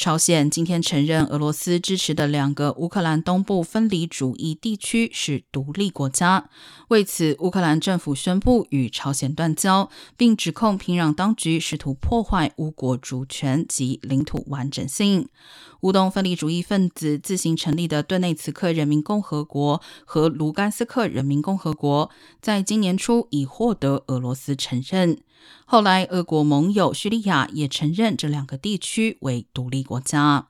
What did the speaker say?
朝鲜今天承认俄罗斯支持的两个乌克兰东部分离主义地区是独立国家。为此，乌克兰政府宣布与朝鲜断交，并指控平壤当局试图破坏乌国主权及领土完整性。乌东分离主义分子自行成立的顿内茨克人民共和国和卢甘斯克人民共和国，在今年初已获得俄罗斯承认。后来，俄国盟友叙利亚也承认这两个地区为独立国家。